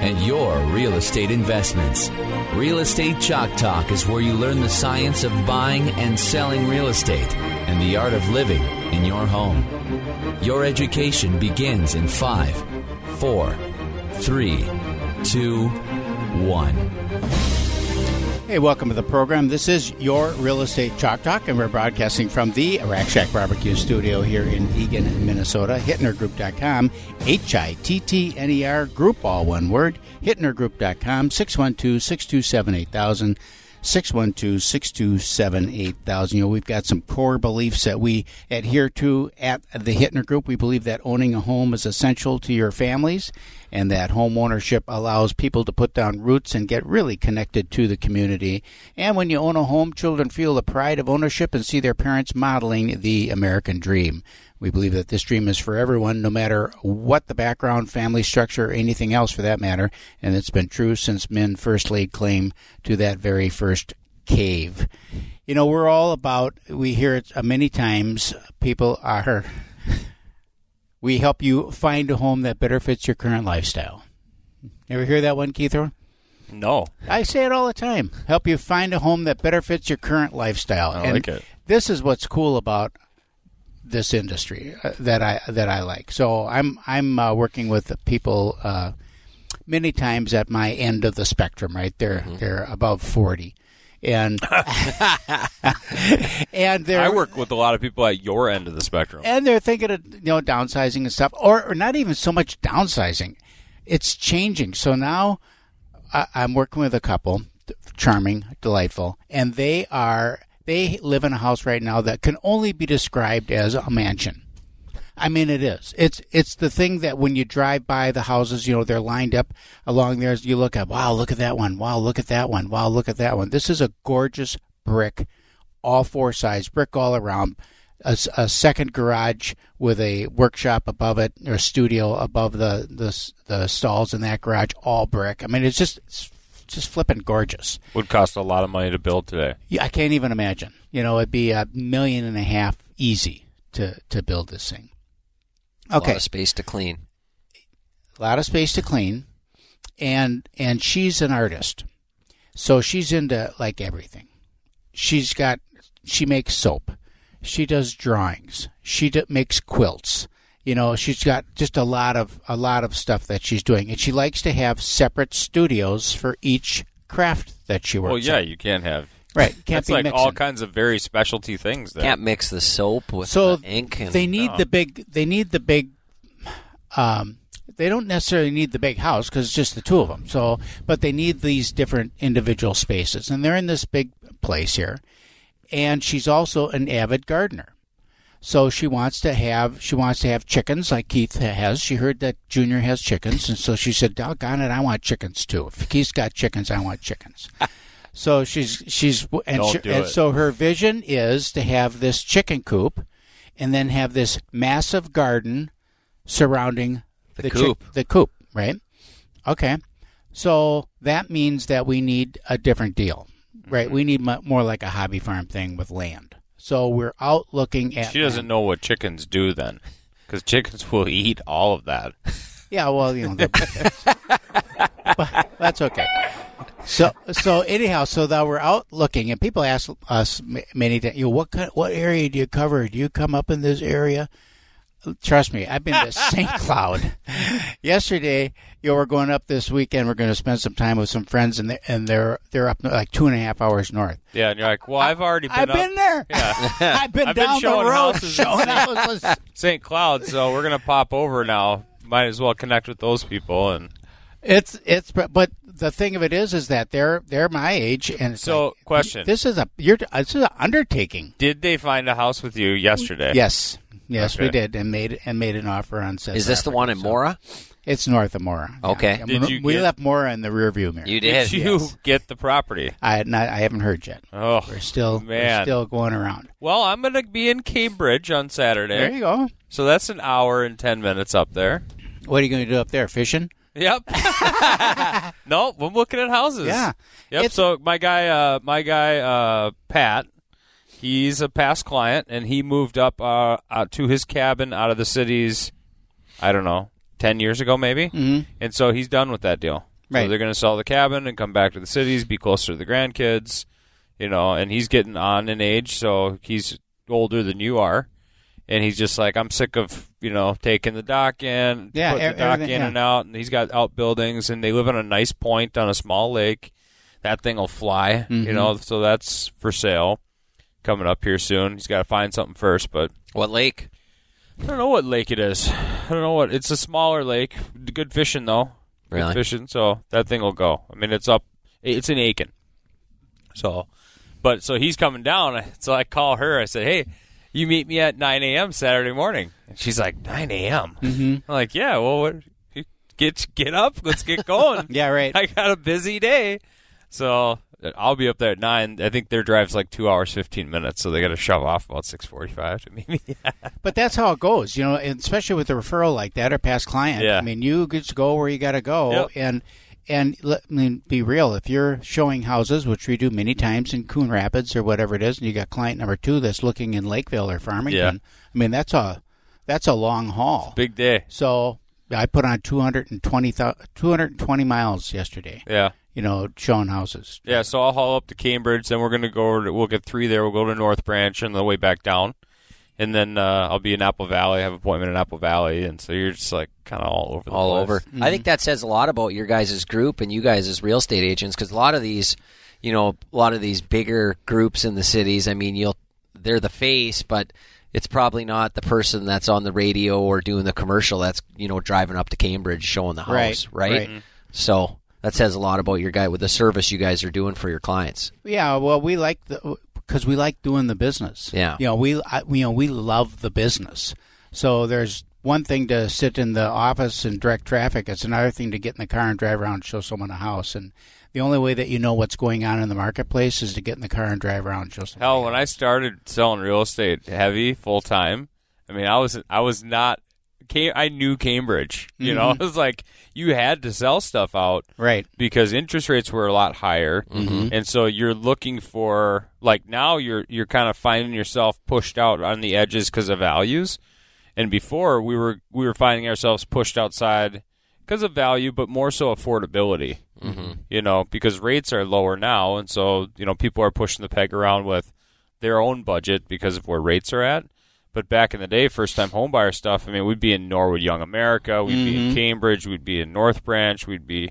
and your real estate investments. Real Estate Chalk Talk is where you learn the science of buying and selling real estate and the art of living in your home. Your education begins in five, four, three, two, one. Hey, welcome to the program. This is your Real Estate Chalk Talk, and we're broadcasting from the Rack Shack Barbecue Studio here in Eagan, Minnesota. HittnerGroup.com, H I T T N E R, group, all one word. HittnerGroup.com, 612 627 8000. 612 627 8000. You know, we've got some core beliefs that we adhere to at the Hittner Group. We believe that owning a home is essential to your families and that home ownership allows people to put down roots and get really connected to the community. And when you own a home, children feel the pride of ownership and see their parents modeling the American dream. We believe that this dream is for everyone, no matter what the background, family structure, or anything else for that matter. And it's been true since men first laid claim to that very first cave. You know, we're all about, we hear it many times, people are, we help you find a home that better fits your current lifestyle. Ever hear that one, Keith? No. I say it all the time. Help you find a home that better fits your current lifestyle. I and like it. This is what's cool about this industry uh, that I that I like. So I'm I'm uh, working with people uh, many times at my end of the spectrum. Right, they're Mm-hmm. they're above forty, and and they're I work with a lot of people at your end of the spectrum. and they're thinking of you know downsizing and stuff, or, or not even so much downsizing. It's changing. So now I, I'm working with a couple, charming, delightful, and they are they live in a house right now that can only be described as a mansion. I mean, it is. It's it's the thing that when you drive by the houses, you know, they're lined up along there. You look at, wow, look at that one. Wow, look at that one. Wow, look at that one. This is a gorgeous brick, all four sides, brick all around. A second garage with a workshop above it, or studio above the the the stalls in that garage, all brick. I mean, it's just it's just flipping gorgeous. Would cost a lot of money to build today. Yeah, I can't even imagine. You know, it'd be a million and a half easy to to build this thing. Okay, a lot of space to clean. a lot of space to clean, and and she's an artist, so she's into like everything. She's got she makes soap, she does drawings, she d- makes quilts. You know, she's got just a lot of a lot of stuff that she's doing, and she likes to have separate studios for each craft that she works. Well, yeah, in. you can't have. right. Can't That's be like mixing. all kinds of very specialty things. There. Can't mix the soap with so the ink. And, they need No. the big they need the big um they don't necessarily need the big house because it's just the two of them so but they need these different individual spaces and they're in this big place here and she's also an avid gardener so she wants to have she wants to have chickens like Keith has. She heard that Junior has chickens, and so she said, "Doggone it, I want chickens too. If Keith's got chickens, I want chickens." so she's she's and, she, and so her vision is to have this chicken coop, and then have this massive garden surrounding The chick- coop. the coop, right? Okay, so that means that we need a different deal, Mm-hmm. right? We need mo- more like a hobby farm thing with land. So we're out looking at. She doesn't know what chickens do then, because chickens will eat all of that. Yeah, well, you know, but that's okay. So, so anyhow, so that we're out looking, and people ask us many times, you know, what kind, what area do you cover? Do you come up in this area? Trust me, I've been to St. Cloud. Yesterday, you know, we're going up this weekend. We're going to spend some time with some friends, and they, and they're they're up like two and a half hours north. Yeah, and you're like, well, I've already been I've up been there. Yeah. I've been I've been down the showing road houses showing St. houses. St. Cloud, so we're gonna pop over now. Might as well connect with those people. And It's it's but the thing of it is is that they're they're my age and So, like, question. This is a you're this is an undertaking. did they find a house with you yesterday? Yes, yes, we did and made and made an offer on said. Is this the one in so- Mora? It's north of Mora. Okay. I Did you we get- left Mora in the rearview mirror. You Did did. you yes. get the property? I not, I haven't heard yet. Oh, We're still man. we're still going around. Well, I'm going to be in Cambridge on Saturday. There you go. So that's an hour and 10 minutes up there. What are you going to do up there? Fishing? Yep. no, I'm looking at houses. Yeah. Yep. It's- so my guy, uh, my guy, uh, Pat, he's a past client, and he moved up uh, out to his cabin out of the cities. I don't know, ten years ago maybe. Mhm. And so he's done with that deal. So they're going to sell the cabin and come back to the cities, be closer to the grandkids, you know. And he's getting on in age, so he's older than you are. And he's just like, I'm sick of you know taking the dock in, Yeah, putting e- the dock in yeah. and out. And he's got outbuildings, and they live on a nice point on a small lake. That thing will fly, Mm-hmm. you know. So that's for sale, coming up here soon. He's got to find something first, but What lake? I don't know what lake it is. I don't know what. It's a smaller lake. Good fishing though. Good Really? fishing. So that thing will go. I mean, it's up. It's in Aitkin. So, but so he's coming down. So I call her. I said, "Hey, you meet me at 9 a.m. Saturday morning." And she's like, "9 a.m." Mm-hmm. I'm like, "Yeah. Well, what, get get up. Let's get going." Yeah, right. I got a busy day, so I'll be up there at nine. I think their drive's like two hours fifteen minutes, so they got to shove off about six forty-five to meet me. But that's how it goes, you know, and especially with a referral like that or past client. Yeah. I mean, you just go where you got to go, Yep. and and let I mean, be real. If you're showing houses, which we do many times in Coon Rapids or whatever it is, and you got client number two that's looking in Lakeville or Farmington, Yeah. I mean, that's a that's a long haul. Big day. So I put on 220, 220 miles yesterday. Yeah. You know, showing houses. Yeah, so I'll haul up to Cambridge, then we're going to go over to, we'll get three there. We'll go to North Branch and the way back down. And then uh, I'll be in Apple Valley. I have an appointment in Apple Valley. And so you're just like kind of all over the all place. over. I think that says a lot about your guys' group and you guys as real estate agents because a lot of these, you know, a lot of these bigger groups in the cities. I mean, you'll they're the face, but it's probably not the person that's on the radio or doing the commercial that's you know driving up to Cambridge showing the house, Right, right? right. So that says a lot about your guy with the service you guys are doing for your clients. Yeah, well, we like the because we like doing the business. Yeah. you know, we I, you know we love the business. So there's one thing to sit in the office and direct traffic. It's another thing to get in the car and drive around and show someone a house. And the only way that you know what's going on in the marketplace is to get in the car and drive around and show. Hell, when I started selling real estate heavy full time, I mean, I was I was not. I knew Cambridge. You know, mm-hmm. it was like you had to sell stuff out right, because interest rates were a lot higher, mm-hmm. and so you're looking for like now you're you're kind of finding yourself pushed out on the edges because of values, and before we were we were finding ourselves pushed outside because of value, but more so affordability. Mm-hmm. You know, because rates are lower now, and so you know people are pushing the peg around with their own budget because of where rates are at. But back in the day, first time homebuyer stuff, I mean, we'd be in Norwood Young America, we'd be in Cambridge, we'd be in North Branch, we'd be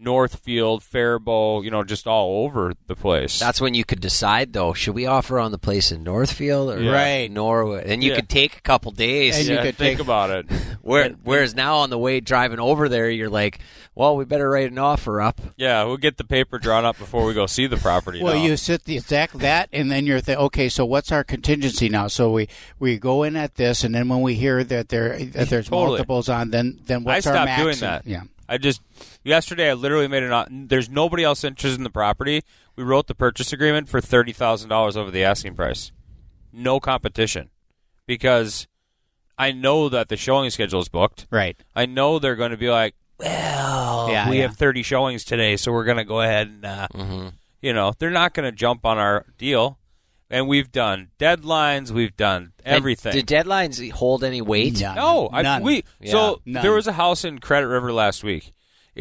Northfield, Faribault, you know, just all over the place. That's when you could decide, though, should we offer on the place in Northfield or Yeah. Right. Norwood? And you Yeah. could take a couple days. And you yeah, could think take- about it. Where, whereas now on the way driving over there, you're like, well, we better write an offer up. Yeah, we'll get the paper drawn up before we go see the property. Well, now. you sit the exact that, and then you're th- okay. So what's our contingency now? So we we go in at this, and then when we hear that there that there's Totally. multiples on, then then what's I our max? doing And- that. Yeah. I just yesterday I literally made an. There's nobody else interested in the property. We wrote the purchase agreement for thirty thousand dollars over the asking price. No competition, because I know that the showing schedule is booked. Right. I know they're going to be like, well, Yeah, we yeah. have 30 showings today, so we're going to go ahead and, uh, Mm-hmm. you know, they're not going to jump on our deal. And we've done deadlines, we've done everything. Did deadlines hold any weight? None. no, I, None. we Yeah, so none. there was a house in Credit River last week.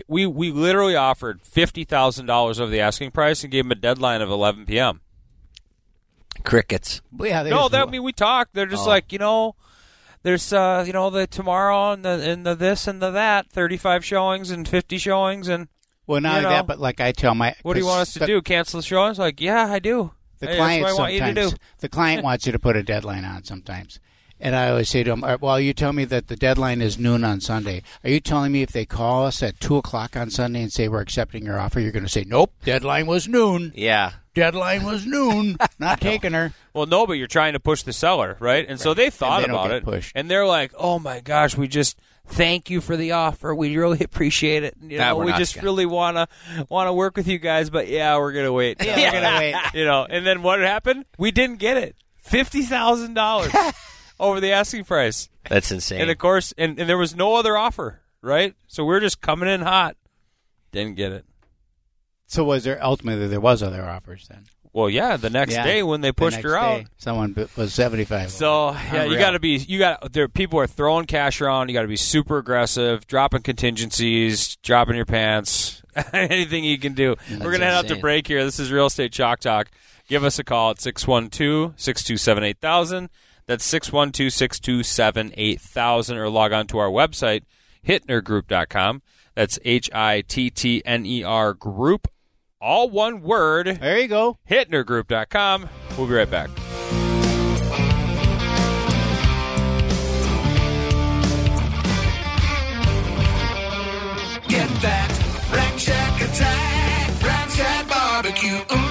We we literally offered fifty thousand dollars over the asking price and gave them a deadline of 11 p.m. Crickets. Well, yeah, No, that I mean we talked. They're just Oh. like you know, there's uh you know the tomorrow and the and the this and the that, 35 showings and 50 showings and well, not you only know, that, but like I tell my What do you want us to the- do? Cancel the showings? Like, yeah, I do. The Hey, client that's what I want you to sometimes the client wants you to put a deadline on sometimes. And I always say to them, uh, "Well, you tell me that the deadline is noon on Sunday. Are you telling me if they call us at two o'clock on Sunday and say we're accepting your offer, you're going to say nope, deadline was noon? Yeah. deadline was noon. Not taking her. Well, no, but you're trying to push the seller, right? And so they thought they about it, pushed. and they're like, "Oh my gosh, we just thank you for the offer. We really appreciate it. You know, we're we not just gonna- really wanna wanna work with you guys, but yeah, we're gonna wait. Yeah, we're gonna wait. you know." And then what happened? We didn't get it. Fifty thousand dollars over the asking price, That's insane. and of course, and, and there was no other offer, right? So we're just coming in hot. Didn't get it. So was there ultimately there was other offers then? Well, yeah, the next Yeah. day when they The pushed next her out. day, someone was seventy five. So yeah, you got to be you got there. People are throwing cash around. You got to be super aggressive, dropping contingencies, dropping your pants, anything you can do. We're gonna head out to break here. This is Real Estate Chalk Talk. Give us a call at 612-627-8000. That's 612-627-8000 or log on to our website hittnergroup.com. That's H I T T N E R group all one word There you go. hittnergroup.com. We'll be right back. Get that Rack Shack attack, Rack Shack barbecue. Mm,